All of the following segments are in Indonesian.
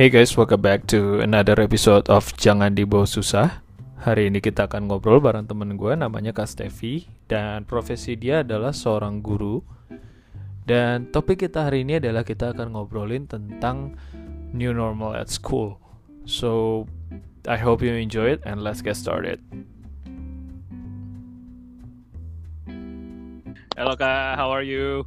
Hey guys, welcome back to another episode of Jangan Dibawa Susah. Hari ini kita akan ngobrol bareng temen gue namanya Kak Stevi dan profesi dia adalah seorang guru. Dan topik kita hari ini adalah kita akan ngobrolin tentang new normal at school. So, I hope you enjoy it and let's get started. Hello Kak, how are you?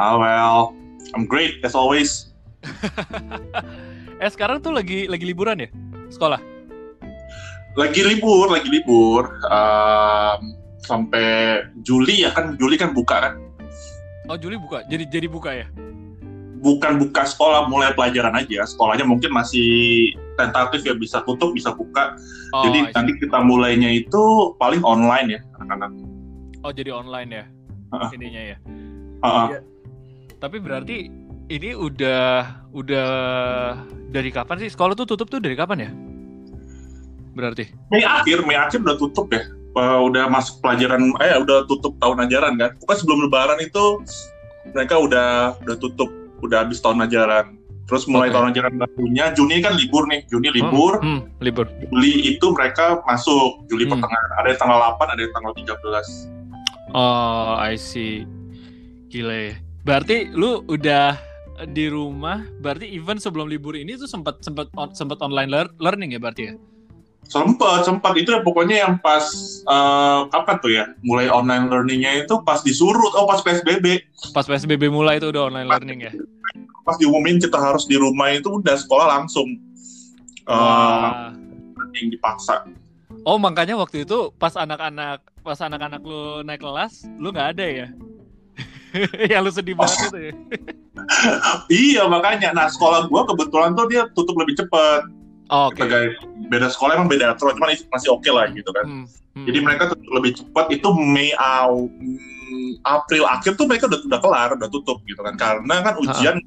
Ah well, I'm great as always. eh sekarang tuh lagi lagi liburan ya sekolah? Lagi libur, lagi libur. Um, sampai Juli ya kan, Juli kan buka kan? Oh Juli buka, jadi jadi buka ya? Bukan buka sekolah, mulai pelajaran aja. Sekolahnya mungkin masih tentatif ya, bisa tutup, bisa buka. Oh, Jadi I see. nanti kita mulainya itu paling online ya, anak-anak. oh jadi online ya Ah. ininya ya. Ah. Iya. Tapi berarti ini udah udah dari kapan sih sekolah tuh tutup tuh dari kapan ya? Berarti. Mei akhir, Mei akhir udah tutup ya. Uh, udah masuk pelajaran, eh udah tutup tahun ajaran kan. Pokoknya sebelum lebaran itu mereka udah udah tutup, udah habis tahun ajaran. Terus mulai Oke. tahun ajaran barunya, Juni kan libur nih, Juni libur. Hmm, hmm, libur. Juli itu mereka masuk, Juli Hmm. pertengahan. Ada yang tanggal 8, ada yang tanggal 13. Oh, I see. Gile. Berarti lu udah di rumah, berarti even sebelum libur ini tuh sempat sempat on- sempat online lear- learning ya berarti ya? Sempat, sempat itu ya pokoknya yang pas eh, kapan tuh ya? Mulai online learningnya itu pas disuruh, oh pas PSBB. Pas PSBB mulai itu udah online learning ya? Pas diumumin kita harus di rumah itu udah sekolah langsung. Wah. yang dipaksa. Oh makanya waktu itu pas anak-anak pas anak-anak lu naik kelas lu nggak ada ya? ya lu sedih banget itu ya? Iya makanya. Nah sekolah gua kebetulan tuh dia tutup lebih cepat. Oh, Oke. Sebagai beda sekolah emang beda aturan, cuman masih oke lah gitu kan. Hmm, hmm. Jadi mereka tutup lebih cepat itu Mei aw, hmm, April akhir tuh mereka udah udah kelar, udah tutup gitu kan. Karena kan ujian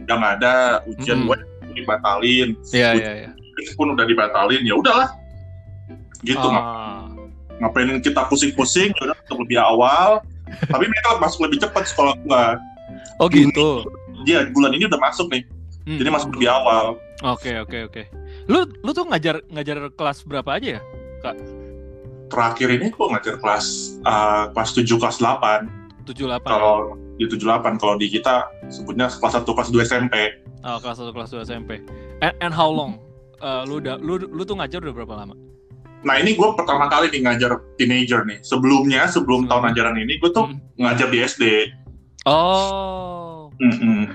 udah nggak ada, ujian Hmm. gue dibatalin, Iya iya iya. pun udah dibatalin, ya udahlah. Gitu Ah. ngapain kita pusing-pusing, ya udah tutup lebih awal. Tapi mereka masuk lebih cepat sekolah gua. Oh gitu. Dia bulan ini udah masuk nih, Hmm. jadi masuk lebih awal. Oke oke oke. Lu lu tuh ngajar ngajar kelas berapa aja ya? Terakhir ini gua ngajar kelas uh, kelas 7 kelas 8. 78. Kalau di 78 kalau di kita sebutnya kelas 1 kelas 2 SMP. Oh, kelas 1 kelas 2 SMP. And, and how long? Eh, lu udah lu lu tuh ngajar udah berapa lama? Nah ini gue pertama kali nih ngajar teenager nih. Sebelumnya sebelum Hmm. tahun ajaran ini gue tuh Hmm. ngajar di SD. Oh. Mm-mm.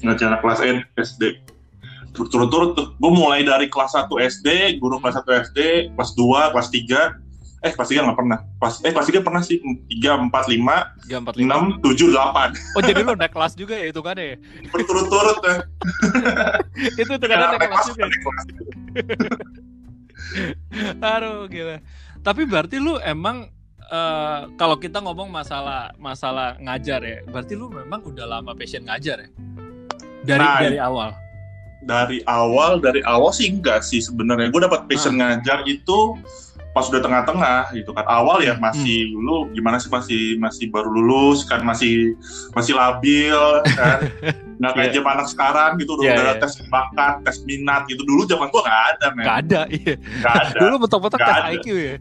Ngajar anak kelas N SD. Turut-turut tuh. Gue mulai dari kelas 1 SD, guru kelas 1 SD, kelas 2, kelas 3. Eh kelas 3 nggak pernah. Kelas, eh kelas 3 pernah sih. 3, 4, 5, 345. 6, 7, 8. Oh, jadi lu naik kelas juga ya itu kan ya? Berturut-turut ya. itu tuh kadang naik Naik kelas kelas, juga. naik kelas. Aduh, gila. Tapi berarti lu emang eh, kalau kita ngomong masalah masalah ngajar ya, berarti lu memang udah lama passion ngajar ya? Dari Nah, dari awal. dari awal dari awal sih enggak sih sebenarnya gue dapat passion Ah. ngajar itu pas udah tengah-tengah gitu kan awal ya Hmm. masih lu gimana sih masih masih baru lulus kan masih masih labil kan nggak kayak Iya. zaman anak sekarang gitu udah Iya, udah ada iya. tes bakat tes minat gitu dulu zaman gua nggak ada men Gak ada, iya. nggak ada Dulu mentok-mentok Nggak tes ada. IQ ya.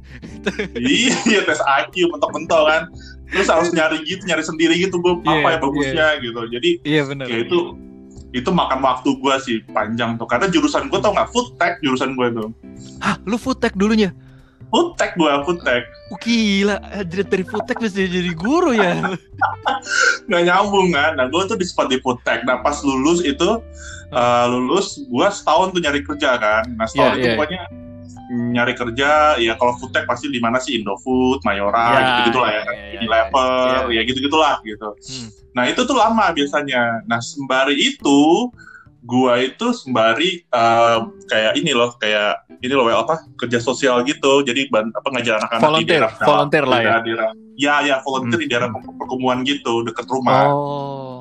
iya tes IQ mentok-mentok kan terus harus nyari gitu nyari sendiri gitu gue Iya, apa ya bagusnya gitu jadi Iya benar. ya itu itu makan waktu gua sih panjang tuh karena jurusan gua tau nggak food tech jurusan gua tuh Hah, lu food tech dulunya? Tech gue tech Oh, gila, dari, dari tech bisa jadi guru ya. nggak nyambung kan? Nah gue tuh di spot di tech nah pas lulus itu uh, lulus gue setahun tuh nyari kerja kan? Nah setahun Iya, itu iya. pokoknya nyari kerja ya kalau tech pasti di mana sih? Indofood Mayora Ya, gitu gitulah ya ya, ya, ya, Unilever ya. ya gitu gitulah gitu. Hmm. nah itu tuh lama biasanya. Nah sembari itu gua itu sembari uh, kayak ini loh kayak ini loh apa kerja sosial gitu jadi ban, apa ngajar anak-anak di Volunteer, daerah volunteer lah ya. daerah, ya ya volunteer di daerah Hmm. perkumuan gitu deket rumah Oh.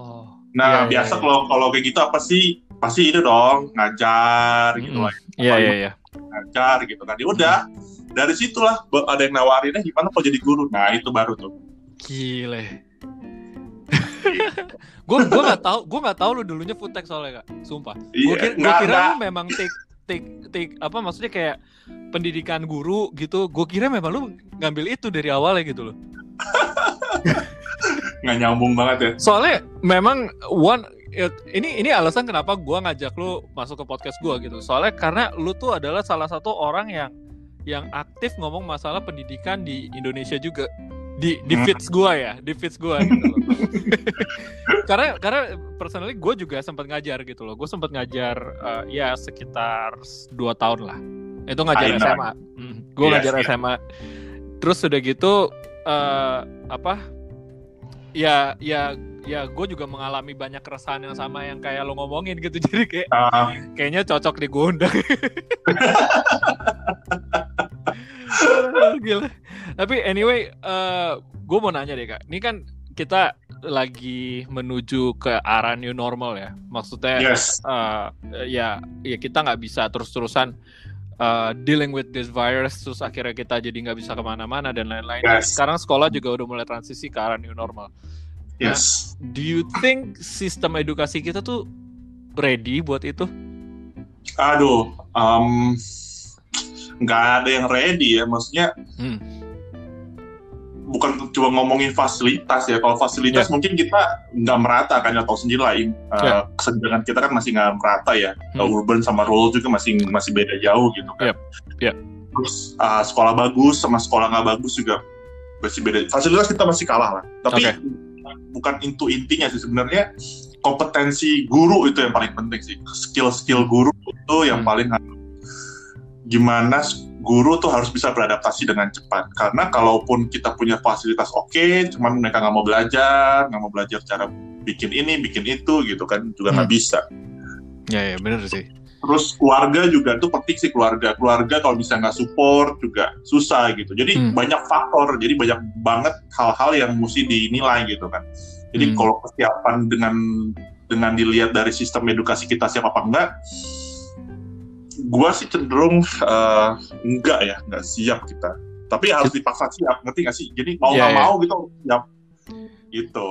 Nah, iya, biasa iya. kalau kalau kayak gitu apa sih? Pasti itu dong, ngajar gitu Mm-mm. lah. Iya, iya, iya. Ngajar gitu kan. Ya udah, dari situlah ada yang nawarinnya gimana kalau jadi guru. Nah, itu baru tuh. Gile. Gue gue nggak tahu gue nggak tahu lu dulunya food tech soalnya kak. Sumpah. Gue Iya, kira, gua nggak- kira nggak. lu memang take take take apa maksudnya kayak pendidikan guru gitu. Gue kira memang lu ngambil itu dari awalnya gitu loh. Nggak nyambung banget ya. Soalnya memang one it- ini ini alasan kenapa gue ngajak lu masuk ke podcast gue gitu. Soalnya karena lu tuh adalah salah satu orang yang yang aktif ngomong masalah pendidikan di Indonesia juga di di Hmm. feeds gue ya di feeds gue gitu loh. karena karena personally gue juga sempat ngajar gitu loh gue sempat ngajar eh, ya sekitar dua tahun lah itu ngajar I. SMA gue Yes, ngajar yes. SMA terus udah gitu eh, apa ya ya ya gue juga mengalami banyak keresahan yang sama yang kayak lo ngomongin gitu jadi kayak Ah, kayaknya cocok digundang Gila. Tapi anyway, gue mau nanya deh kak. Ini kan kita lagi menuju ke arah new normal ya. Maksudnya yes eh, ya ya kita nggak bisa terus-terusan eh, dealing with this virus terus akhirnya kita jadi nggak bisa ke mana-mana dan lain-lain. Yes. Sekarang sekolah juga udah mulai transisi ke arah new normal. yes Do you think sistem edukasi kita tuh ready buat itu? aduh em, nggak ada yang ready ya maksudnya Hmm. bukan cuma ngomongin fasilitas ya kalau fasilitas mungkin kita nggak merata kan atau sendiri lah im- eh, Ya. kesenjangan kita kan masih nggak merata ya Hmm. urban sama rural juga masih masih beda jauh gitu kan Yap, yap. terus eh, sekolah bagus sama sekolah nggak bagus juga masih beda fasilitas kita masih kalah lah tapi Oke. bukan itu intinya sih sebenarnya kompetensi guru itu yang paling penting sih skill-skill guru itu yang Hmm. paling harus gimana guru tuh harus bisa beradaptasi dengan cepat karena kalaupun kita punya fasilitas oke cuman mereka nggak mau belajar nggak mau belajar cara bikin ini bikin itu gitu kan juga nggak Hmm. bisa Ya ya bener sih. terus keluarga juga tuh penting sih keluarga keluarga kalau bisa nggak support juga susah gitu jadi Hmm. banyak faktor jadi banyak banget hal-hal yang mesti dinilai gitu kan jadi Hmm. kalau kesiapan dengan dengan dilihat dari sistem edukasi kita siap apa enggak gua sih cenderung eh, enggak ya enggak siap kita tapi harus dipaksa siap ngerti nggak sih jadi mau Iya, nggak iya. mau gitu siap gitu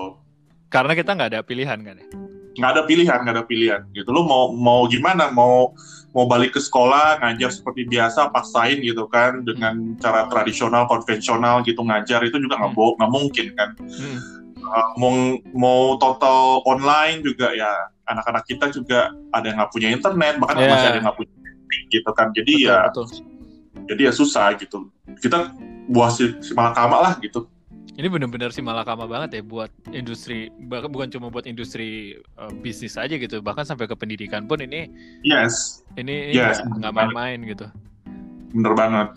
Karena kita nggak ada pilihan kan ya. nggak ada pilihan nggak ada pilihan gitu lu mau mau gimana mau mau balik ke sekolah ngajar seperti biasa paksain gitu kan dengan cara tradisional konvensional gitu ngajar itu juga nggak Hmm. nggak mungkin kan Hmm. Uh, mau mau total online juga ya anak-anak kita juga ada yang nggak punya internet bahkan Yeah. masih ada yang nggak punya gitu kan. Jadi Betul, ya betul. jadi ya susah gitu. Kita buah si, si malakama lah gitu. Ini benar-benar sih malakama banget ya buat industri bahkan bukan cuma buat industri uh, bisnis aja gitu. Bahkan sampai ke pendidikan pun ini yes. ini Yes, nggak- main-main gitu. bener banget.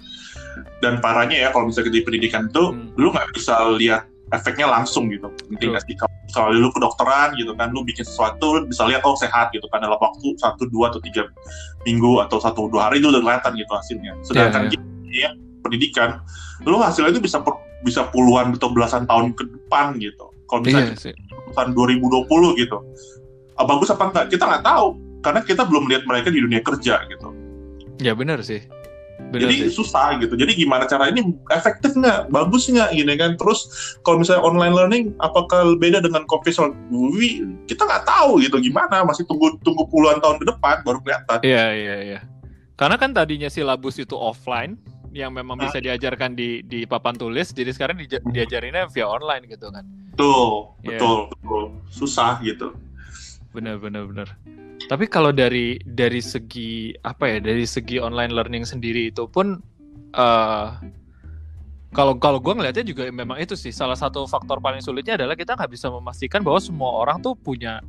Dan parahnya ya kalau misalnya di pendidikan tuh Hmm. lu nggak bisa lihat efeknya langsung gitu. Betul. nggak sih kalau lu kedokteran gitu kan lu bikin sesuatu lu bisa lihat oh sehat gitu kan dalam waktu satu dua atau tiga minggu atau satu dua hari itu udah kelihatan gitu hasilnya. Sedangkan Iya, gini ya pendidikan lu hasilnya itu bisa per- bisa puluhan atau belasan tahun ke depan gitu. Kalau misalnya sih. tahun 2020 gitu. Ah, bagus apa enggak? Kita nggak tahu karena kita belum lihat mereka di dunia kerja gitu. Ya benar sih. Benar jadi sih. susah gitu. Jadi gimana cara ini efektif nggak, bagus nggak gini kan? Terus kalau misalnya online learning, apakah beda dengan konvensional? Kita nggak tahu gitu gimana. Masih tunggu tunggu puluhan tahun ke depan baru kelihatan. Iya iya iya. Karena kan tadinya silabus itu offline yang memang Ah. bisa diajarkan di di papan tulis, jadi sekarang dija- diajarinnya via online gitu kan. Betul, Iya. betul, betul. Susah gitu. Benar benar benar. Tapi kalau dari dari segi apa ya, dari segi online learning sendiri itu pun eh kalau kalau gue ngelihatnya juga memang itu sih salah satu faktor paling sulitnya adalah kita nggak bisa memastikan bahwa semua orang tuh punya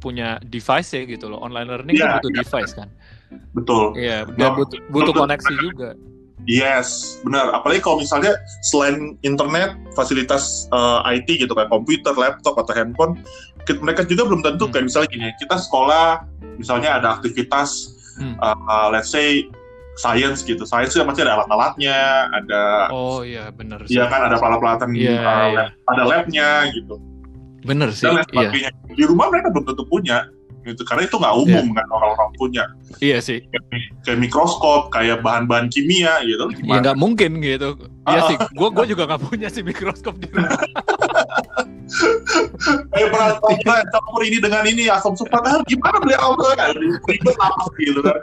punya device ya gitu loh. Online learning kan butuh iya. device kan. Betul. Iya, dan Nah, butuh butuh betul. koneksi juga. Yes, benar. Apalagi kalau misalnya selain internet, fasilitas eh, IT gitu kan, komputer, laptop atau handphone, ki- mereka juga belum tentu Hmm. kayak misalnya gini, kita sekolah, misalnya ada aktivitas, Hmm. eh, let's say science gitu, science itu pasti ada alat-alatnya, ada, Oh iya benar sih. iya kan, ada alat-alatan, Iya, eh, iya. lab- ada labnya gitu, Bener sih. dan Iya. sebagainya. Di rumah mereka belum tentu punya, gitu, karena itu nggak umum kan orang-orang punya, Iya sih. kayak mikroskop, kayak bahan-bahan kimia gitu, Ya gimana? nggak mungkin gitu. Iya Ah. sih. Gue gua juga nggak punya sih mikroskop di rumah. Eh pernah campur ini dengan ini asam sulfat ah, gimana beli awal kan ribet apa gitu kan.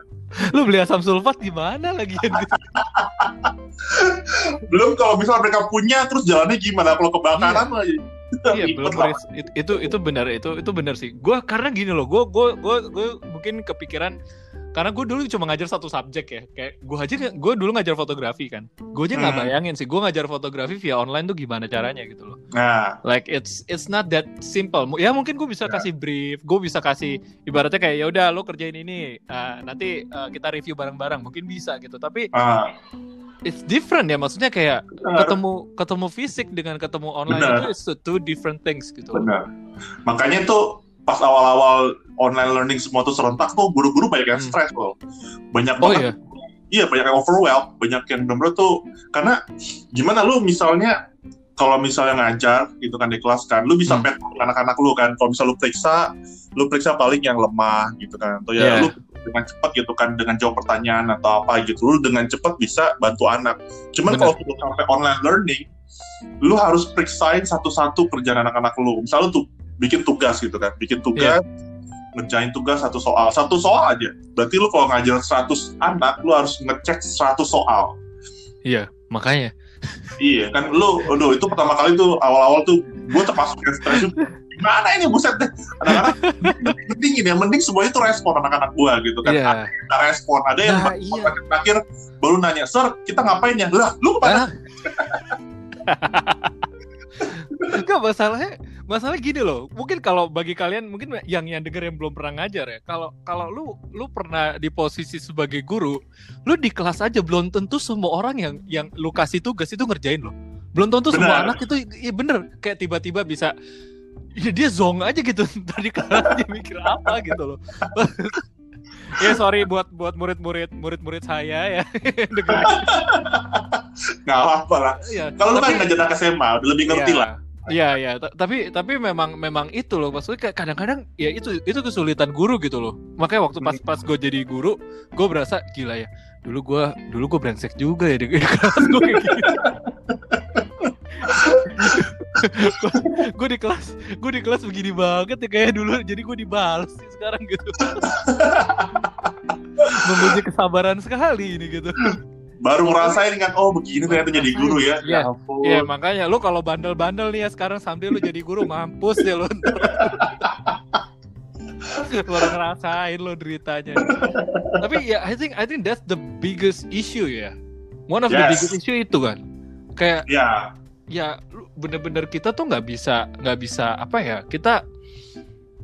Lu beli asam sulfat gimana lagi? Belum kalau misal mereka punya terus jalannya gimana kalau kebakaran lagi. Iya belum. Itu, itu itu benar itu itu benar sih. Gue karena gini loh, gue gue gue gue mungkin kepikiran karena gue dulu cuma ngajar satu subjek ya. Kayak gue aja gue dulu ngajar fotografi kan. Gue aja nggak Hmm. bayangin sih gue ngajar fotografi via online tuh gimana caranya gitu loh. Nah, like it's it's not that simple. Ya mungkin gue bisa Ya. kasih brief gue bisa kasih ibaratnya kayak ya udah lo kerjain ini uh, nanti uh, kita review bareng-bareng. Mungkin bisa gitu tapi ah, it's different ya. Maksudnya kayak benar, ketemu ketemu fisik dengan ketemu online Benar. itu is two different things gitu. Benar. Makanya tuh pas awal-awal online learning semua tuh serentak tuh guru-guru banyak yang Hmm. stres loh. Banyak oh banget iya Iya banyak yang overwhelmed, banyak yang bener tuh karena gimana lu misalnya kalau misalnya ngajar gitu kan di kelas kan, lu bisa Hmm. pet anak-anak lu kan. Kalau misal lu periksa, lu periksa paling yang lemah gitu kan. Atau ya Iya. lu dengan cepat gitu kan dengan jawab pertanyaan atau apa gitu, lu dengan cepat bisa bantu anak. Cuman kalau lu sampai online learning, lu harus periksain satu-satu kerjaan anak-anak lu. Misal lu tuh bikin tugas gitu kan, bikin tugas ngerjain tugas satu soal. Satu soal aja. Berarti lu kalau ngajar 100 anak lu harus ngecek 100 soal. Iya makanya. Iya kan lu aduh itu pertama kali tuh awal-awal tuh gue termasuk yang stres gimana ini buset deh anak-anak mending ini ya mending semuanya tuh respon anak-anak gua gitu kan. Iya. Ada yang respon ada yang Nah, iya. terakhir baru nanya sir kita ngapain ya? Lah lu ke mana? Enggak masalahnya masalah gini loh mungkin kalau bagi kalian mungkin yang yang denger yang belum pernah ngajar ya kalau kalau lu lu pernah di posisi sebagai guru lu di kelas aja belum tentu semua orang yang yang lu kasih tugas itu ngerjain loh. Belum tentu semua Benar. anak itu iya bener kayak tiba-tiba bisa ya dia zong aja gitu tadi kelas dia mikir apa gitu loh. Ya sorry buat buat murid-murid murid-murid saya ya nggak apa lah. Iya, kalau lu kan ngajar anak SMA udah lebih ngerti Iya. lah Iya iya, Ta- tapi tapi memang memang itu loh maksudnya kadang-kadang ya itu itu kesulitan guru gitu loh. Makanya waktu pas pas gue jadi guru, gue berasa gila ya. Dulu gue dulu gue brengsek juga ya di, kelas gue kayak gitu. gue di kelas gue di kelas begini banget ya kayak dulu jadi gue dibales sih sekarang gitu menguji kesabaran sekali ini gitu baru ngerasain kan oh begini ternyata jadi guru ya Iya. ya ampun Iya makanya lu kalau bandel-bandel nih ya sekarang sambil lu jadi guru mampus ya lu. Baru ngerasain lo deritanya. Tapi ya I think I think that's the biggest issue ya. One of the Yes. biggest issue itu kan. Kayak ya ya lu bener-bener kita tuh nggak bisa nggak bisa apa ya kita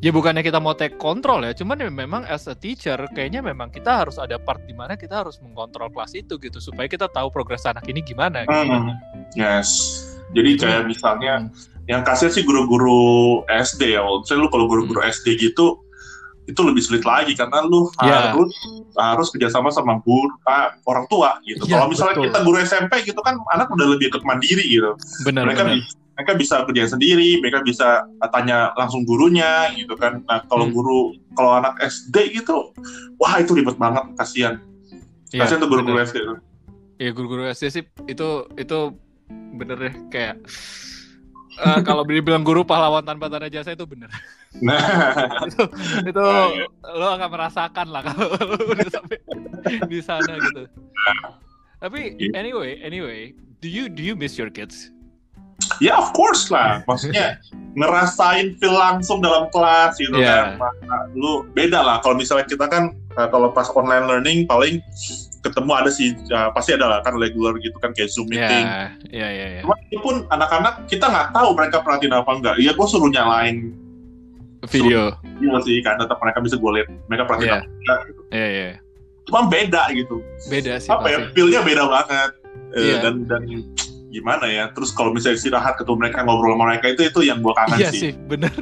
ya bukannya kita mau take control ya cuman ya memang as a teacher kayaknya memang kita harus ada part di mana kita harus mengontrol kelas itu gitu supaya kita tahu progres anak ini gimana gitu. Hmm, yes. Jadi Itu- kayak misalnya Hmm. yang kasih sih guru-guru SD ya. Misalnya lu kalau guru-guru Hmm. SD gitu itu lebih sulit lagi karena lu Ya. harus harus kerjasama sama guru ah, orang tua gitu. Ya, kalau misalnya betul. kita guru SMP gitu kan anak udah lebih ikut mandiri gitu. benar mereka benar mereka bisa kerja sendiri, mereka bisa tanya langsung gurunya gitu kan. Nah kalau Hmm. guru kalau anak SD gitu, wah itu ribet banget, kasihan. Iya, Kasihan tuh guru-guru. SD tuh. ya guru-guru SD sih itu itu bener deh kayak eh, kalau dibilang guru pahlawan tanpa tanda jasa itu bener Nah, itu itu Ah, iya. lo akan merasakan lah kalau udah sampai di sana gitu tapi Iya. anyway anyway do you do you miss your kids ya of course lah. Maksudnya ngerasain feel langsung dalam kelas gitu Iya. kan. Nah, lu beda lah. Kalau misalnya kita kan eh, kalau pas online learning paling ketemu ada sih ya, pasti ada lah kan regular gitu kan kayak zoom meeting. ya ya ya ya Cuma itu pun anak-anak kita nggak tahu mereka perhatiin apa enggak. Iya, gue suruh nyalain video Iya sih kan tetap mereka bisa gue lihat mereka perhatiin Iya. apa enggak gitu. ya ya Cuma beda gitu. beda sih apa ya pasti feel-nya beda banget Eh, Iya. dan dan gimana ya terus kalau misalnya istirahat ketemu mereka ngobrol sama mereka itu itu yang gue kangen iya sih. sih bener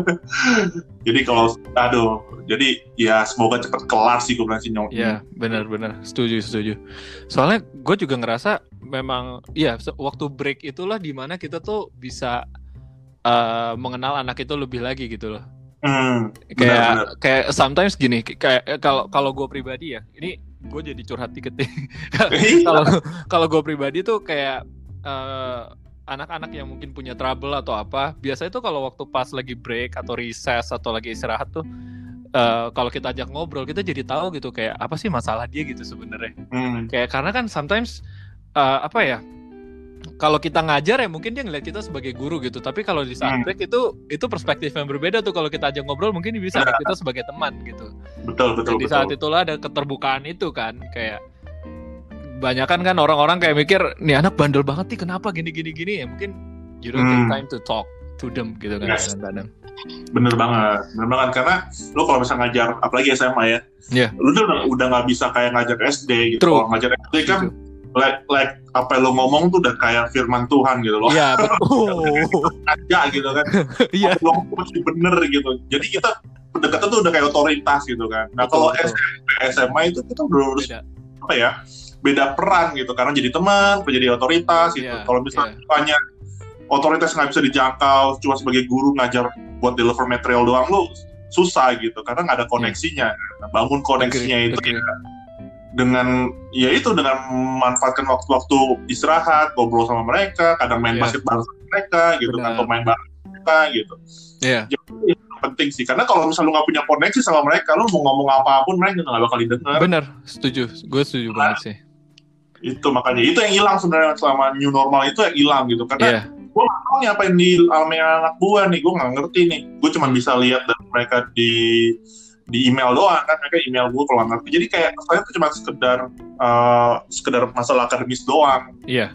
jadi kalau aduh jadi ya semoga cepet kelar sih gue bilang sih nyong Iya, benar-benar setuju setuju. Soalnya gue juga ngerasa memang iya se- waktu break itulah di mana kita tuh bisa eh, mengenal anak itu lebih lagi gitu loh. Hmm, Kayak benar-benar. kayak sometimes gini kayak kalau kalau gue pribadi ya ini gue jadi curhat dikit nih. kalau kalau gue pribadi tuh kayak eh, anak-anak yang mungkin punya trouble atau apa biasanya tuh kalau waktu pas lagi break atau recess atau lagi istirahat tuh uh, kalau kita ajak ngobrol kita jadi tahu gitu kayak apa sih masalah dia gitu sebenarnya Hmm. kayak karena kan sometimes uh, apa ya kalau kita ngajar ya mungkin dia ngeliat kita sebagai guru gitu tapi kalau di saat Hmm. break itu itu perspektif yang berbeda tuh kalau kita ajak ngobrol mungkin dia bisa Benar. lihat kita sebagai teman gitu Betul, betul, dan di betul. saat itulah ada keterbukaan itu kan kayak banyakan kan orang-orang kayak mikir nih anak bandel banget nih kenapa gini gini gini ya mungkin you don't take Hmm. time to talk to them gitu kan Yes. kadang-kadang Bener banget, bener banget karena lu kalau bisa ngajar, apalagi SMA ya, Iya. lu udah udah nggak bisa kayak ngajar SD gitu. True. Kalau ngajar SD kan, like, like apa yang lu ngomong tuh udah kayak firman Tuhan gitu loh. iya betul Aja gitu kan. iya ngomong mesti bener gitu. Jadi kita pendekatan tuh udah kayak otoritas gitu kan. Nah kalau SMA itu kita udah harus apa ya beda peran gitu karena jadi teman jadi otoritas gitu Iya, kalau misalnya banyak otoritas nggak bisa dijangkau cuma sebagai guru ngajar buat deliver material doang lu susah gitu karena nggak ada koneksinya Nah, bangun koneksinya Agree, itu agree. ya dengan ya itu dengan memanfaatkan waktu-waktu istirahat ngobrol sama mereka kadang main Iya. basket bareng sama mereka gitu kan Benar. atau main bareng mereka gitu. Iya. Jadi, itu penting sih. Karena kalau misalnya lu nggak punya koneksi sama mereka lu mau ngomong apa pun mereka nggak bakal didengar. Bener setuju. Gue setuju banget sih. itu makanya itu yang hilang sebenarnya selama new normal itu yang hilang gitu. Karena iya. gue nggak tahu nih apa yang dialami anak gue nih gue nggak ngerti nih. Gue cuma bisa lihat dari mereka di di email doang kan mereka email gue kalau nggak jadi kayak saya tuh cuma sekedar eh, sekedar masalah akademis doang iya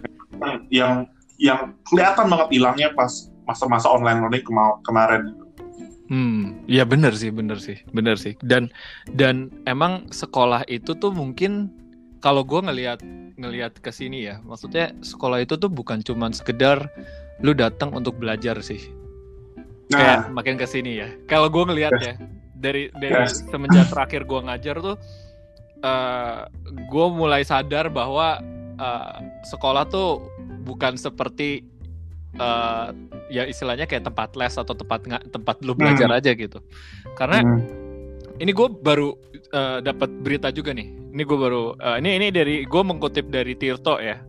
yang yang kelihatan banget hilangnya pas masa-masa online learning kema- kemarin Hmm, ya bener sih, bener sih, bener sih. Dan dan emang sekolah itu tuh mungkin kalau gue ngelihat ngelihat ke sini ya, maksudnya sekolah itu tuh bukan cuman sekedar lu datang untuk belajar sih. Kayak nah makin ke sini ya. Kalau gue ngelihat ya dari dari Yes. semenjak terakhir gue ngajar tuh, eh gue mulai sadar bahwa eh, sekolah tuh bukan seperti eh, ya istilahnya kayak tempat les atau tempat nga- tempat lu belajar aja gitu. Karena hmm, ini gue baru eh, dapat berita juga nih. Ini gue baru eh, ini ini dari gue mengutip dari Tirto ya.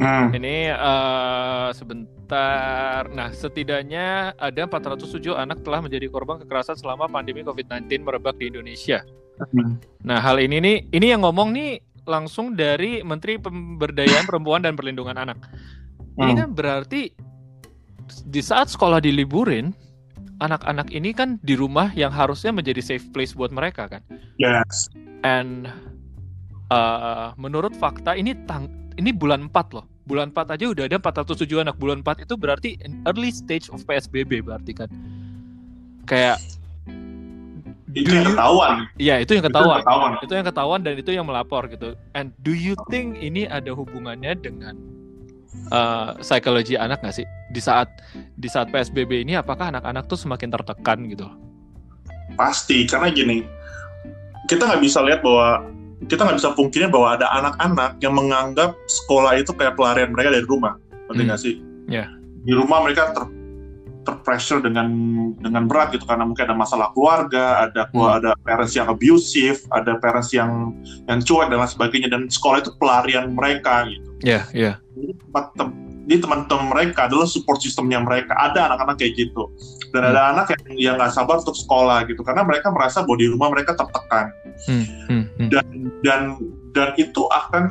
Hmm, Ini eh, sebentar. Nah, setidaknya ada 407 anak telah menjadi korban kekerasan selama pandemi COVID-19 merebak di Indonesia. hmm. Nah, hal ini nih, ini yang ngomong nih langsung dari Menteri Pemberdayaan Perempuan dan Perlindungan Anak. Ini Hmm. kan berarti di saat sekolah diliburin, anak-anak ini kan di rumah yang harusnya menjadi safe place buat mereka kan. yes And uh, menurut fakta ini tang ini bulan 4 loh. Bulan 4 aja udah ada 407 anak. Bulan 4 itu berarti early stage of PSBB berarti kan. Kayak itu yang ketahuan Iya, itu yang Itu yang ketahuan. ketahuan Itu yang ketahuan dan itu yang melapor gitu. And do you think ini ada hubungannya dengan uh, psikologi anak nggak sih? Di saat di saat PSBB ini apakah anak-anak tuh semakin tertekan gitu? pasti karena gini kita nggak bisa lihat bahwa kita nggak bisa pungkirnya bahwa ada anak-anak yang menganggap sekolah itu kayak pelarian mereka dari rumah ngerti Hmm. nggak sih Ya. di rumah mereka ter terpressure dengan dengan berat gitu karena mungkin ada masalah keluarga ada Hmm. ada parents yang abusive ada parents yang yang cuek dan lain sebagainya dan sekolah itu pelarian mereka gitu Iya, iya. jadi tempat tem- jadi teman-teman mereka adalah support sistemnya mereka ada anak-anak kayak gitu dan Hmm. ada anak yang yang nggak sabar untuk sekolah gitu karena mereka merasa bahwa di rumah mereka tertekan Hmm, hmm, hmm. dan dan dan itu akan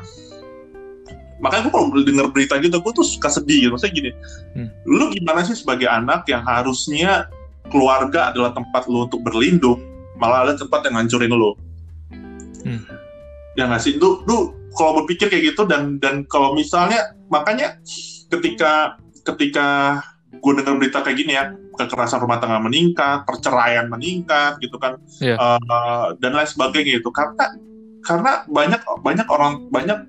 makanya gue kalau dengar berita gitu gue tuh suka sedih gitu maksudnya gini Hmm. lu gimana sih sebagai anak yang harusnya keluarga adalah tempat lu untuk berlindung malah ada tempat yang ngancurin lu Hmm. ya nggak sih lu lu kalau berpikir kayak gitu dan dan kalau misalnya makanya ketika ketika gue dengar berita kayak gini ya kekerasan rumah tangga meningkat perceraian meningkat gitu kan. Iya. Eh, dan lain sebagainya itu karena karena banyak banyak orang banyak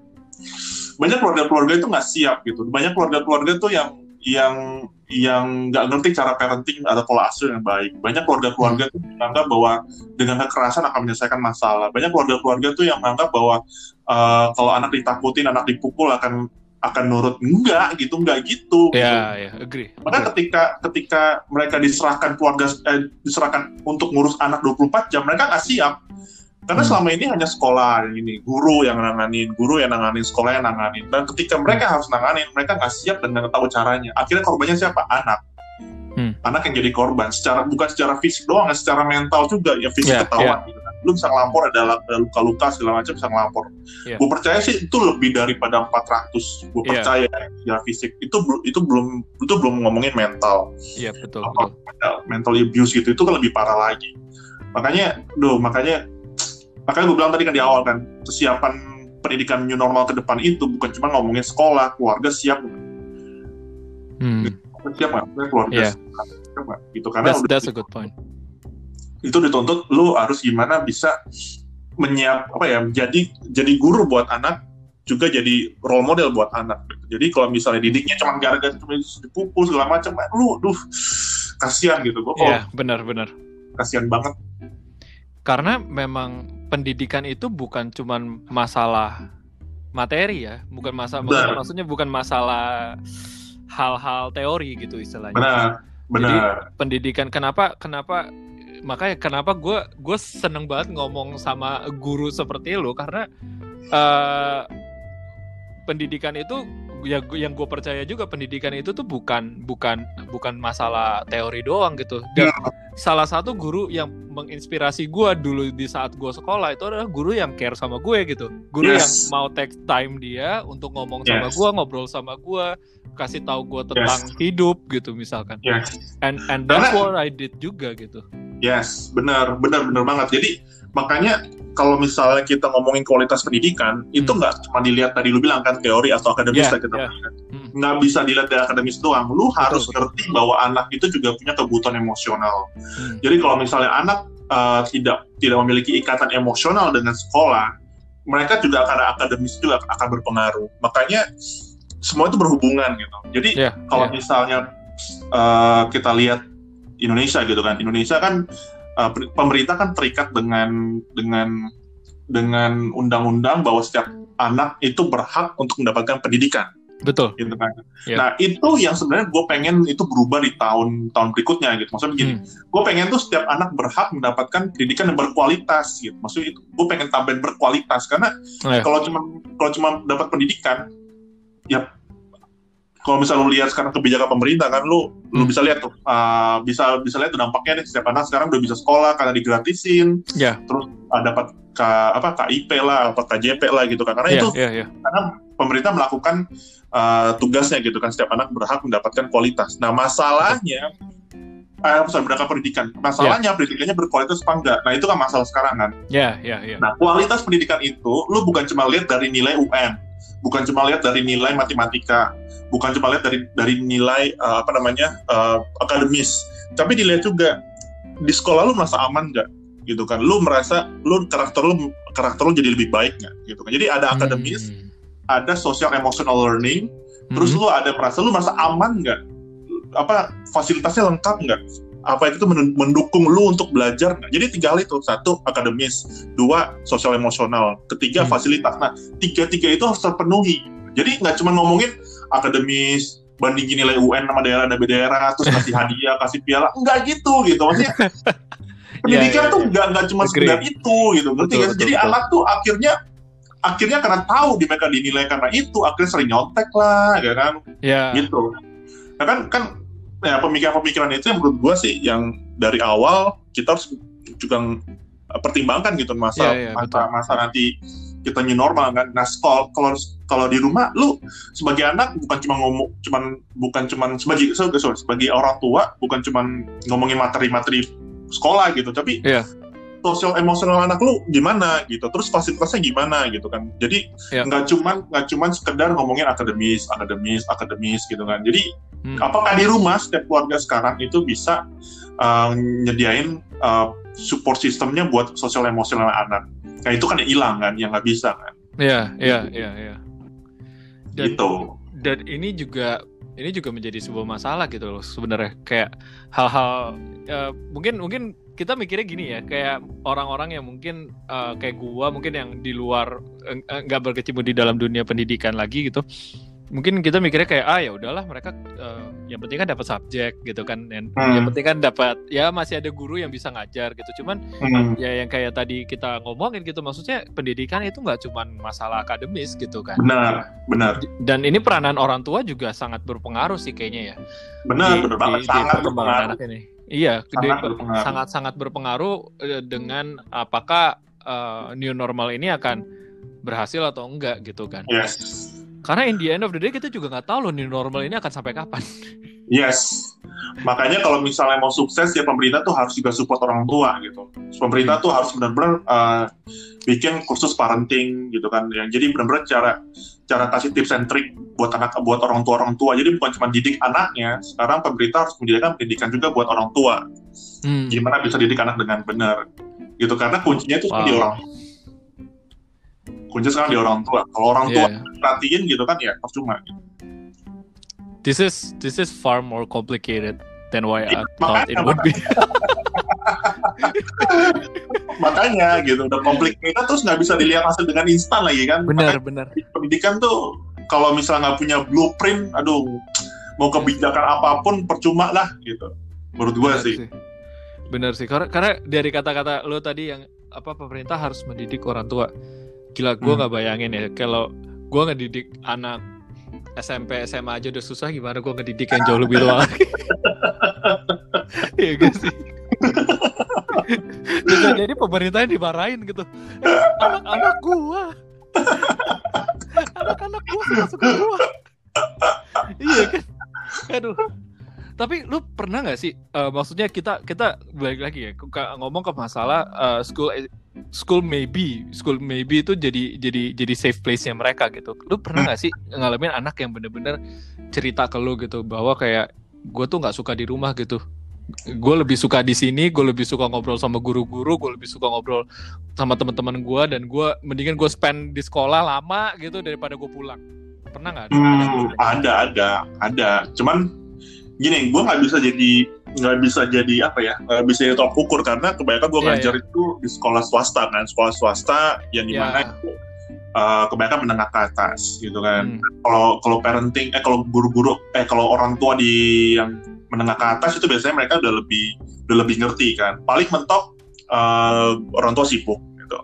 banyak keluarga-keluarga itu nggak siap gitu. Banyak keluarga-keluarga tuh yang yang yang nggak ngerti cara parenting atau pola asuh yang baik. Banyak keluarga-keluarga tuh menganggap bahwa dengan kekerasan akan menyelesaikan masalah. Banyak keluarga-keluarga tuh yang menganggap bahwa eh, kalau anak ditakutin anak dipukul akan akan nurut enggak gitu enggak gitu gitu. Ya, ya, agree. Maka ketika ketika mereka diserahkan keluarga eh, diserahkan untuk ngurus anak 24 jam, mereka nggak siap. Karena Hmm. selama ini hanya sekolah ini, guru yang nanganin, guru yang nanganin, sekolah yang nanganin. Dan ketika mereka harus nanganin, mereka nggak siap dan nggak tahu caranya. Akhirnya korbannya siapa? Anak. Hmm. Anak yang jadi korban. Secara bukan secara fisik doang, secara mental juga. Ya fisik Iya, ketahuan. Gitu kan. Lu bisa ngelapor ada, luka-luka segala macam bisa ngelapor. Iya. Gue percaya sih itu lebih daripada 400. Gue Iya. percaya secara fisik. Itu itu belum itu belum ngomongin mental Iya betul apa betul. ya, mental abuse gitu itu kan lebih parah lagi makanya duh makanya makanya gue bilang tadi kan di awal kan kesiapan pendidikan new normal ke depan itu bukan cuma ngomongin sekolah keluarga siap Hmm. siap nggak keluarga Iya. siap nggak gitu karena That's, udah- that's a good point. Itu dituntut lu harus gimana bisa menyiap apa ya jadi jadi guru buat anak juga jadi role model buat anak jadi kalau misalnya didiknya cuma gara-gara cuma dipukul segala macam lu duh kasihan gitu gue Iya benar-benar. kasihan banget Karena memang pendidikan itu bukan cuman masalah materi ya, bukan masalah Benar. maksudnya bukan masalah hal-hal teori gitu istilahnya. benar benar pendidikan kenapa kenapa makanya kenapa gue gue seneng banget ngomong sama guru seperti lo karena eh pendidikan itu ya yang gue percaya juga pendidikan itu tuh bukan bukan bukan masalah teori doang gitu dan salah satu guru yang menginspirasi gue dulu di saat gue sekolah itu adalah guru yang care sama gue gitu guru Yes. yang mau take time dia untuk ngomong sama Yes. gue ngobrol sama gue kasih tahu gue tentang hidup gitu misalkan Yes. and and that's what I did juga gitu Yes, benar, benar, benar banget. Jadi makanya kalau misalnya kita ngomongin kualitas pendidikan, itu Hmm. nggak cuma dilihat tadi lu bilang kan teori atau akademis Yeah, kita yeah. Hmm. nggak bisa dilihat dari akademis doang. Lu harus betul. ngerti bahwa anak itu juga punya kebutuhan emosional. Hmm. Jadi kalau misalnya anak uh, tidak tidak memiliki ikatan emosional dengan sekolah, mereka juga akan akademis juga akan berpengaruh. Makanya semua itu berhubungan gitu. Jadi Yeah, kalau yeah. misalnya uh, kita lihat Indonesia gitu kan, Indonesia kan uh, pemerintah kan terikat dengan dengan dengan undang-undang bahwa setiap anak itu berhak untuk mendapatkan pendidikan betul gitu kan. Iya. Nah itu yang sebenarnya gue pengen itu berubah di tahun-tahun berikutnya gitu. Maksudnya begini, Hmm. gue pengen tuh setiap anak berhak mendapatkan pendidikan yang berkualitas gitu. Maksudnya itu gue pengen tambahin berkualitas karena Oh, ya. kalau cuma kalau cuma dapat pendidikan, ya kalau misalnya lu lihat sekarang kebijakan pemerintah kan lu lu Hmm. bisa lihat tuh uh, bisa bisa lihat tuh dampaknya nih setiap anak sekarang udah bisa sekolah karena digratisin Ya. terus uh, dapat K, apa KIP lah apa KJP lah gitu kan karena Iya, itu iya, iya. karena pemerintah melakukan uh, tugasnya gitu kan setiap anak berhak mendapatkan kualitas. Nah masalahnya eh, sorry, berangkat pendidikan. Masalahnya pendidikannya berkualitas apa enggak? Nah itu kan masalah sekarang kan. Ya, ya, ya. Nah kualitas pendidikan itu lu bukan cuma lihat dari nilai UN, bukan cuma lihat dari nilai matematika, bukan cuma lihat dari dari nilai uh, apa namanya uh, akademis, tapi dilihat juga di sekolah lu merasa aman nggak? gitu kan lu merasa lu karakter lu karakter lu jadi lebih baik nggak gitu kan jadi ada akademis Hmm. ada social emotional learning, terus Hmm. lu ada merasa lu merasa aman nggak? Apa fasilitasnya lengkap nggak? Apa itu men- mendukung lu untuk belajar nggak? Jadi tiga hal itu, satu akademis, dua sosial emosional, ketiga Hmm. fasilitas. Nah, tiga-tiga itu harus terpenuhi. Jadi nggak cuma ngomongin akademis, bandingin nilai UN sama daerah dan daerah, terus kasih hadiah, kasih piala, nggak gitu gitu. Maksudnya pendidikan Ya, ya, tuh ya. nggak nggak cuma sekedar itu gitu. Ngerti Betul, betul, Jadi betul. anak tuh akhirnya akhirnya karena tahu di mereka dinilai karena itu akhirnya sering nyontek lah ya kan Ya. gitu nah kan kan ya pemikiran-pemikiran itu yang menurut gua sih yang dari awal kita harus juga pertimbangkan gitu masa Iya, iya, masa, betul. masa nanti kita new normal kan nah kalau kalau kalau di rumah lu sebagai anak bukan cuma ngomong cuman bukan cuman sebagai sorry, sebagai orang tua bukan cuman ngomongin materi-materi sekolah gitu tapi Iya. Sosial emosional anak lu gimana gitu? Terus fasilitasnya gimana gitu kan? Jadi Iya. nggak cuman nggak cuman sekedar ngomongin akademis akademis akademis gitu kan. Jadi Hmm. apakah di rumah setiap keluarga sekarang itu bisa uh, nyediain uh, support sistemnya buat sosial emosional anak? Nah itu kan yang hilang kan yang nggak bisa kan? Ya, ya, ya, ya. Dan, gitu. dan ini juga ini juga menjadi sebuah masalah gitu loh sebenarnya. Kayak hal-hal eh, mungkin mungkin kita mikirnya gini ya kayak orang-orang yang mungkin eh, kayak gua mungkin yang di luar eh, eh, nggak berkecimpung di dalam dunia pendidikan lagi gitu mungkin kita mikirnya kayak ah ya udahlah mereka uh, yang penting kan dapat subjek gitu kan yang, Hmm. yang penting kan dapat ya masih ada guru yang bisa ngajar gitu cuman Hmm. ya yang kayak tadi kita ngomongin gitu maksudnya pendidikan itu nggak cuman masalah akademis gitu kan Benar, benar, dan ini peranan orang tua juga sangat berpengaruh sih kayaknya ya benar, benar banget, sangat perkembangan berpengaruh. anak ini iya Sangat berpengaruh. sangat sangat berpengaruh eh, dengan apakah eh, new normal ini akan berhasil atau enggak gitu kan Yes, karena in the end of the day kita juga nggak tahu loh new normal ini akan sampai kapan yes. Makanya kalau misalnya mau sukses ya pemerintah tuh harus juga support orang tua gitu. Pemerintah tuh harus benar-benar uh, bikin kursus parenting gitu kan. Yang jadi benar-benar cara cara kasih tips and trick buat anak buat orang tua orang tua. Jadi bukan cuma didik anaknya, sekarang pemerintah harus menyediakan pendidikan juga buat orang tua. Hmm. Gimana bisa didik anak dengan benar gitu karena kuncinya itu sebenarnya di Wow. orang kuncinya sekarang di orang tua. Kalau orang tua Yeah. perhatiin gitu kan ya percuma. This is this is far more complicated than why I Iya, thought it makanya, would be. Makanya gitu udah complicated terus nggak bisa dilihat hasil dengan instan lagi kan. benar benar. pendidikan tuh kalau misalnya nggak punya blueprint, aduh mau kebijakan apa pun percuma lah gitu. Menurut gue Benar sih. Benar sih. Karena karena dari kata-kata lo tadi yang apa pemerintah harus mendidik orang tua. Gila, gue Hmm. nggak bayangin ya kalau gue ngedidik anak SMP SMA aja udah susah gimana gue ngedidik yang jauh lebih tua lagi. Iya gak sih? Bisa jadi pemerintahnya dimarahin gitu. Eh, Anak-anak gua. Anak-anak gua suka-suka gua. iya kan? Aduh. Tapi lu pernah nggak sih? eh, maksudnya kita kita balik lagi ya ngomong ke masalah eh, school school maybe school maybe itu jadi jadi jadi safe place-nya mereka gitu. Lu pernah nggak sih ngalamin anak yang bener-bener cerita ke lu gitu bahwa kayak gue tuh nggak suka di rumah gitu. Gue lebih suka di sini, gue lebih suka ngobrol sama guru-guru, gue lebih suka ngobrol sama teman-teman gue dan gue mendingan gue spend di sekolah lama gitu daripada gue pulang. Pernah nggak? Hmm, ada ada ada. Cuman gini, gue nggak bisa jadi nggak bisa jadi apa ya nggak bisa jadi tolak ukur karena kebanyakan gue Iya, ngajar itu di sekolah swasta kan sekolah swasta yang di mana Ya. itu uh, kebanyakan menengah ke atas gitu kan Hmm. kalau kalau parenting eh kalau guru-guru eh kalau orang tua di yang menengah ke atas itu biasanya mereka udah lebih udah lebih ngerti kan paling mentok eh, orang tua sibuk gitu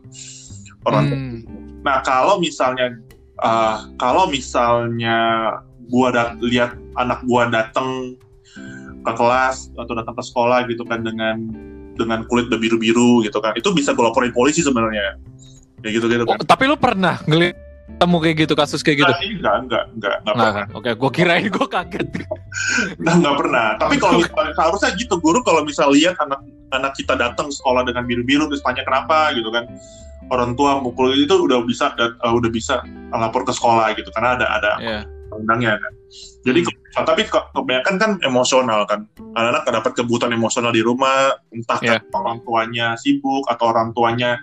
orang tua Hmm. Nah, kalau misalnya uh, kalau misalnya gua dat lihat anak gua datang ke kelas atau datang ke sekolah gitu kan dengan dengan kulit biru-biru gitu kan. Itu bisa gue laporin polisi sebenarnya. Ya gitu gitu Oh, kan. tapi lu pernah ngeliat kamu kayak gitu kasus kayak gitu? Nah, enggak, enggak, enggak, enggak Nah, pernah. oke, gue kirain gue kaget. Enggak, enggak pernah. Tapi kalau misalnya seharusnya gitu, guru kalau misal lihat anak anak kita datang sekolah dengan biru-biru terus tanya kenapa gitu kan. Orang tua mukul itu udah bisa uh, udah bisa lapor ke sekolah gitu karena ada ada Iya. undangnya kan. Jadi Hmm. tapi ke- kebanyakan kan emosional kan. Anak-anak dapat kebutuhan emosional di rumah, entah Iya. karena orang tuanya sibuk atau orang tuanya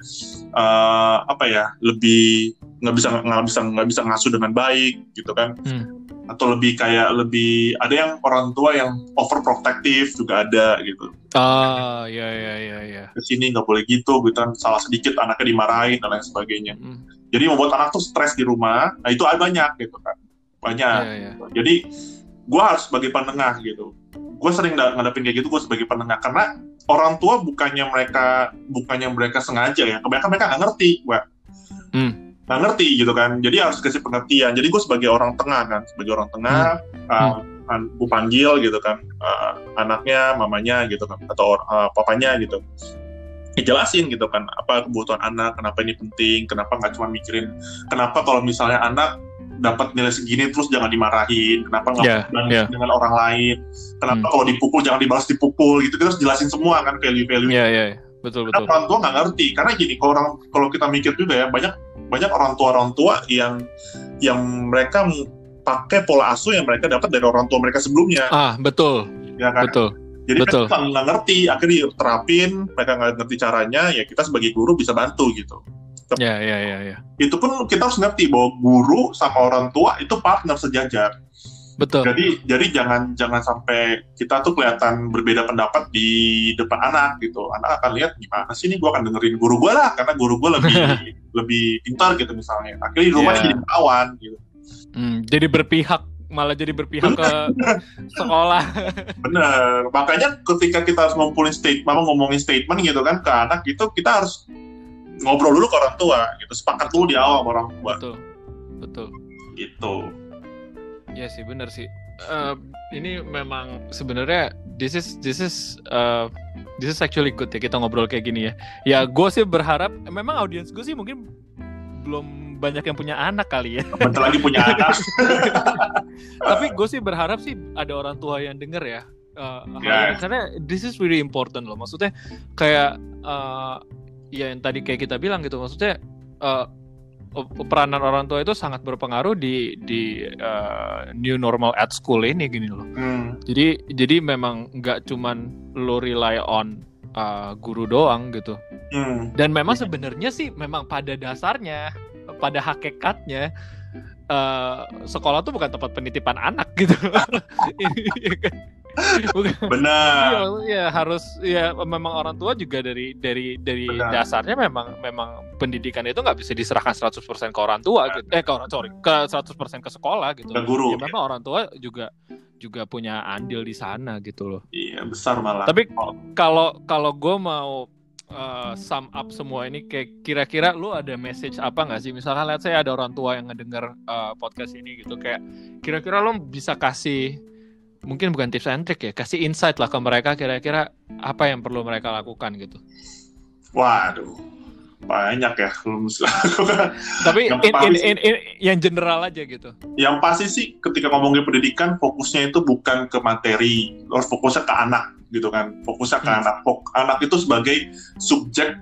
eh, apa ya lebih nggak bisa nggak bisa nggak bisa ngasuh dengan baik gitu kan. Hmm. Atau lebih kayak lebih ada yang orang tua yang overprotective juga ada gitu. Ah, ya ya ya ya. Ke sini nggak boleh gitu, gitu kan salah sedikit anaknya dimarahin dan lain sebagainya. Hmm. Jadi membuat anak tuh stres di rumah. Nah itu ada banyak gitu kan, banyak. Iya, iya. Jadi gue harus sebagai penengah gitu. Gue sering ngadepin kayak gitu gue sebagai penengah karena orang tua bukannya mereka bukannya mereka sengaja ya. Kebanyakan mereka nggak ngerti, gue. Hmm. Nggak ngerti gitu kan. Jadi harus kasih pengertian. Jadi gue sebagai orang tengah kan, sebagai orang tengah, uh, an- gue panggil gitu kan uh, anaknya, mamanya gitu kan, atau uh, papanya gitu. Dijelasin gitu kan apa kebutuhan anak, kenapa ini penting, kenapa nggak cuma mikirin kenapa kalau misalnya anak dapat nilai segini terus jangan dimarahin, kenapa nggak Iya, banding iya. dengan orang lain, kenapa Hmm. kalau dipukul jangan dibalas dipukul gitu kita harus jelasin semua kan value-value. Iya, iya, iya. betul Karena betul. orang tua nggak ngerti karena gini kalau orang kalau kita mikir juga ya banyak banyak orang tua orang tua yang yang mereka pakai pola asuh yang mereka dapat dari orang tua mereka sebelumnya Ah, betul, ya kan betul. jadi betul. mereka nggak ngerti akhirnya terapin mereka nggak ngerti caranya ya kita sebagai guru bisa bantu gitu Ya, ya, ya, ya. itu pun kita harus ngerti bahwa guru sama orang tua itu partner sejajar Betul. jadi jadi jangan jangan sampai kita tuh kelihatan berbeda pendapat di depan anak gitu anak akan lihat gimana sih ini gue akan dengerin guru gue lah karena guru gue lebih lebih pintar gitu misalnya akhirnya di rumah Iya. jadi kawan gitu Hmm, jadi berpihak malah jadi berpihak ke sekolah. Bener. Makanya ketika kita harus ngumpulin statement, ngomongin statement gitu kan ke anak itu kita harus ngobrol dulu ke orang tua gitu. Sepakat dulu di awal sama orang tua. Betul. Betul. Gitu. Iya sih bener sih. Uh, ini memang sebenarnya this is this is uh, this is actually good ya kita ngobrol kayak gini ya. Ya gue sih berharap memang audiens gue sih mungkin belum banyak yang punya anak kali ya. Bentar lagi punya anak. Tapi gue sih berharap sih ada orang tua yang denger ya. Uh, Yeah. Karena this is really important loh. Maksudnya kayak uh, ya yang tadi kayak kita bilang gitu. Maksudnya uh, peranan orang tua itu sangat berpengaruh di di uh, new normal at school ini gini loh. Hmm. Jadi jadi memang nggak cuman lo rely on uh, guru doang gitu. Hmm. Dan memang sebenarnya sih memang pada dasarnya, pada hakikatnya uh, sekolah tuh bukan tempat penitipan anak gitu. Iya kan? Bukan. Benar. Iya, ya, harus ya memang orang tua juga dari dari dari Benar. dasarnya memang memang pendidikan itu nggak bisa diserahkan 100% ke orang tua gitu. Eh ke orang sorry, ke 100% ke sekolah gitu. Ke guru. Ya memang orang tua juga juga punya andil di sana gitu loh. Iya, besar malah. Tapi kalau kalau gue mau uh, sum up semua ini kayak kira-kira lu ada message apa nggak sih misalkan lihat saya ada orang tua yang ngedenger uh, podcast ini gitu kayak kira-kira lu bisa kasih mungkin bukan tips and trick ya kasih insight lah ke mereka kira-kira apa yang perlu mereka lakukan gitu Waduh. Banyak ya lu mesti lakukan. tapi Yang in, in, in, in- yang general aja gitu Yang pasti sih ketika ngomongin pendidikan fokusnya itu bukan ke materi, harus fokusnya ke anak gitu kan. Fokusnya ke Hmm. anak. Anak itu sebagai subjek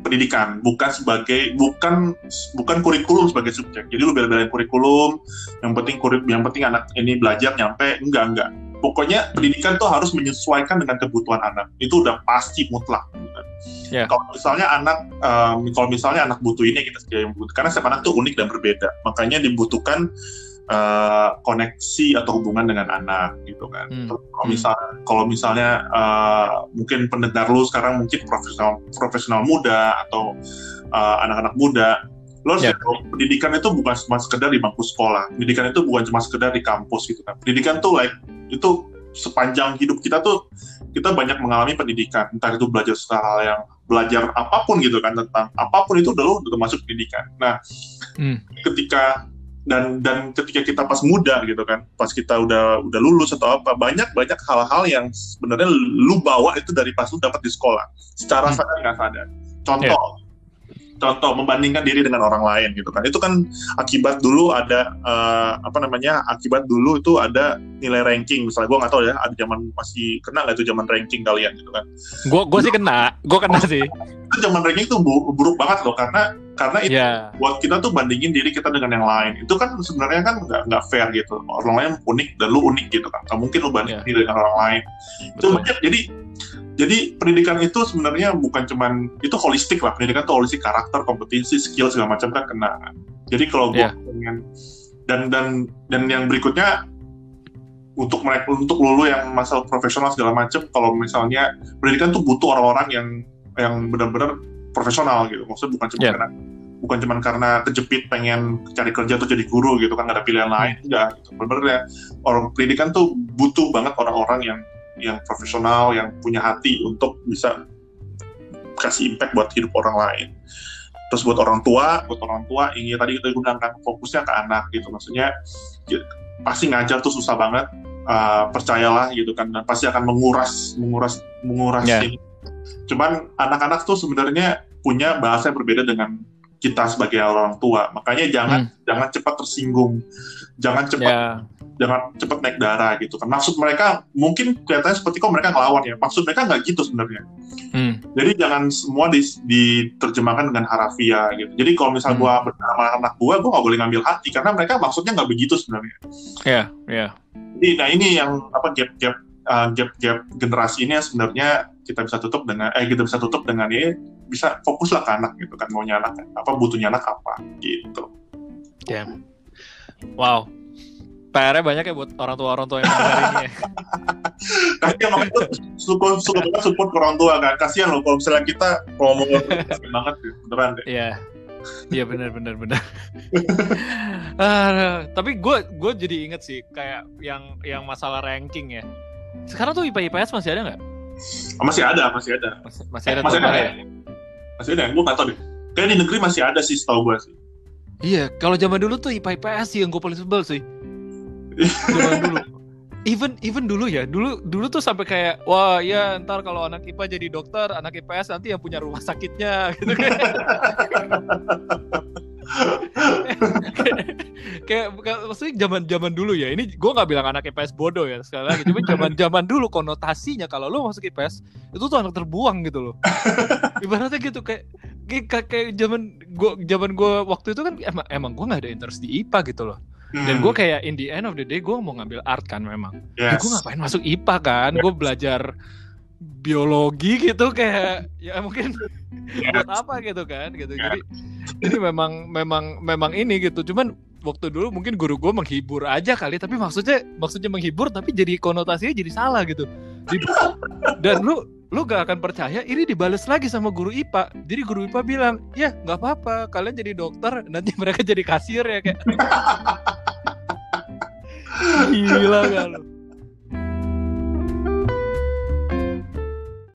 pendidikan, bukan sebagai bukan bukan kurikulum sebagai subjek. Jadi lu bela-belain kurikulum, yang penting kurik yang penting anak ini belajar nyampe enggak enggak. Pokoknya pendidikan tuh harus menyesuaikan dengan kebutuhan anak. Itu udah pasti mutlak. gitu. Ya. Kalau misalnya anak, em, kalau misalnya anak butuh ini kita sediain butuh, karena setiap anak tuh unik dan berbeda. Makanya dibutuhkan eh, koneksi atau hubungan dengan anak gitu kan. Hmm. Terus Kalau Hmm. misalnya, kalau misalnya eh, mungkin pendengar lu sekarang mungkin profesional profesional muda atau eh, anak-anak muda, lo harus Ya. tahu, pendidikan itu bukan cuma sekedar di bangku sekolah. Pendidikan itu bukan cuma sekedar di kampus gitu kan. Pendidikan tuh like itu sepanjang hidup kita tuh kita banyak mengalami pendidikan, entah itu belajar hal yang belajar apa pun gitu kan tentang apa pun itu udah lo udah termasuk pendidikan. Nah, Hmm. ketika dan dan ketika kita pas muda gitu kan, pas kita udah udah lulus atau apa, banyak banyak hal-hal yang sebenarnya lu bawa itu dari pas lu dapat di sekolah, secara Hmm. sadar nggak sadar. Contoh, contoh membandingkan diri dengan orang lain gitu kan, itu kan akibat dulu ada eh, apa namanya akibat dulu itu ada nilai ranking. Misalnya gue nggak tahu ya ada zaman masih kena nggak itu zaman ranking kalian gitu kan. Gue gue sih kena gue kena sih. itu zaman ranking bu- buruk banget loh karena karena itu ya buat kita tuh bandingin diri kita dengan yang lain. Itu kan sebenarnya kan nggak nggak fair gitu. Orang lain unik dan lu unik gitu kan. Nggak mungkin lu bandingin Iya. diri dengan orang lain. Itu banyak jadi jadi pendidikan itu sebenarnya bukan cuman itu holistik lah. Pendidikan itu holistik karakter kompetensi skill segala macam kan kena. Jadi kalau gue Iya. pengen dan dan dan yang berikutnya untuk mereka untuk lulu yang masalah profesional segala macam kalau misalnya pendidikan tuh butuh orang-orang yang yang benar-benar profesional gitu. Maksudnya bukan cuma Iya. karena bukan cuma karena kejepit pengen cari kerja atau jadi guru gitu kan nggak ada pilihan lain enggak gitu. Benar-benar ya orang pendidikan tuh butuh banget orang-orang yang yang profesional yang punya hati untuk bisa kasih impact buat hidup orang lain. Terus buat orang tua buat orang tua ini tadi kita bilang kan fokusnya ke anak gitu. Maksudnya ya, pasti ngajar tuh susah banget. Uh, percayalah gitu kan dan pasti akan menguras menguras menguras Ya. ini. Cuman anak-anak tuh sebenarnya punya bahasa yang berbeda dengan kita sebagai orang tua. Makanya jangan jangan cepat tersinggung. Jangan cepat ya jangan cepat naik darah gitu. Kan maksud mereka mungkin kelihatannya seperti kok mereka ngelawan ya. Maksud mereka nggak gitu sebenarnya. Hmm. jadi jangan semua di- diterjemahkan dengan harafiah gitu. Jadi kalau misal Hmm. gua bersama sama anak gua gua nggak boleh ngambil hati. Karena mereka maksudnya nggak begitu sebenarnya. Ya ya jadi nah ini yang apa gap gap uh, gap gap generasi ini yang sebenarnya kita bisa tutup dengan eh kita bisa tutup dengan ini bisa fokuslah ke anak gitu kan. Maunya anak apa butuhnya anak apa gitu. Damn. Wow. PR-nya banyak ya buat orang tua orang tua yang mendengar ini ya. kasihan makanya tuh suka suka banget support ke orang tua kan kasihan loh kalau misalnya kita kalau mau banget deh, beneran deh Iya. Iya benar benar benar. Ah, tapi gue gue jadi inget sih kayak yang yang masalah ranking ya. Sekarang tuh IPA IPS masih ada nggak? Oh, masih ada, masih ada. Masih, masih ada. masih tuh, ada ya? ya? Masih ada, gue nggak tahu deh. Kayak di negeri masih ada sih, setahu gue sih. Iya, kalau zaman dulu tuh IPA IPS sih yang gue paling sebel sih. Zaman dulu. Even even dulu ya, dulu dulu tuh sampai kayak wah ya ntar kalau anak IPA jadi dokter, anak IPS nanti yang punya rumah sakitnya gitu kan. kayak, kayak maksudnya zaman zaman dulu ya. Ini gue nggak bilang anak IPS bodoh ya sekali lagi. Cuma zaman zaman dulu konotasinya kalau lo masuk IPS itu tuh anak terbuang gitu loh. Ibaratnya gitu kayak kayak, kayak zaman gue zaman gue waktu itu kan emang emang gue nggak ada interest di IPA gitu loh. Dan gue kayak in the end of the day gue mau ngambil art kan memang. Ya, yes. gue ngapain masuk IPA kan? Gue belajar biologi gitu kayak ya mungkin Yes. buat apa gitu kan gitu. Jadi jadi memang memang memang ini gitu. Cuman waktu dulu mungkin guru gue menghibur aja kali tapi maksudnya maksudnya menghibur tapi jadi konotasinya jadi salah gitu. Dan lu lu gak akan percaya ini dibales lagi sama guru IPA. Jadi guru IPA bilang, "Ya, nggak apa-apa. Kalian jadi dokter, nanti mereka jadi kasir ya kayak." Gila gak?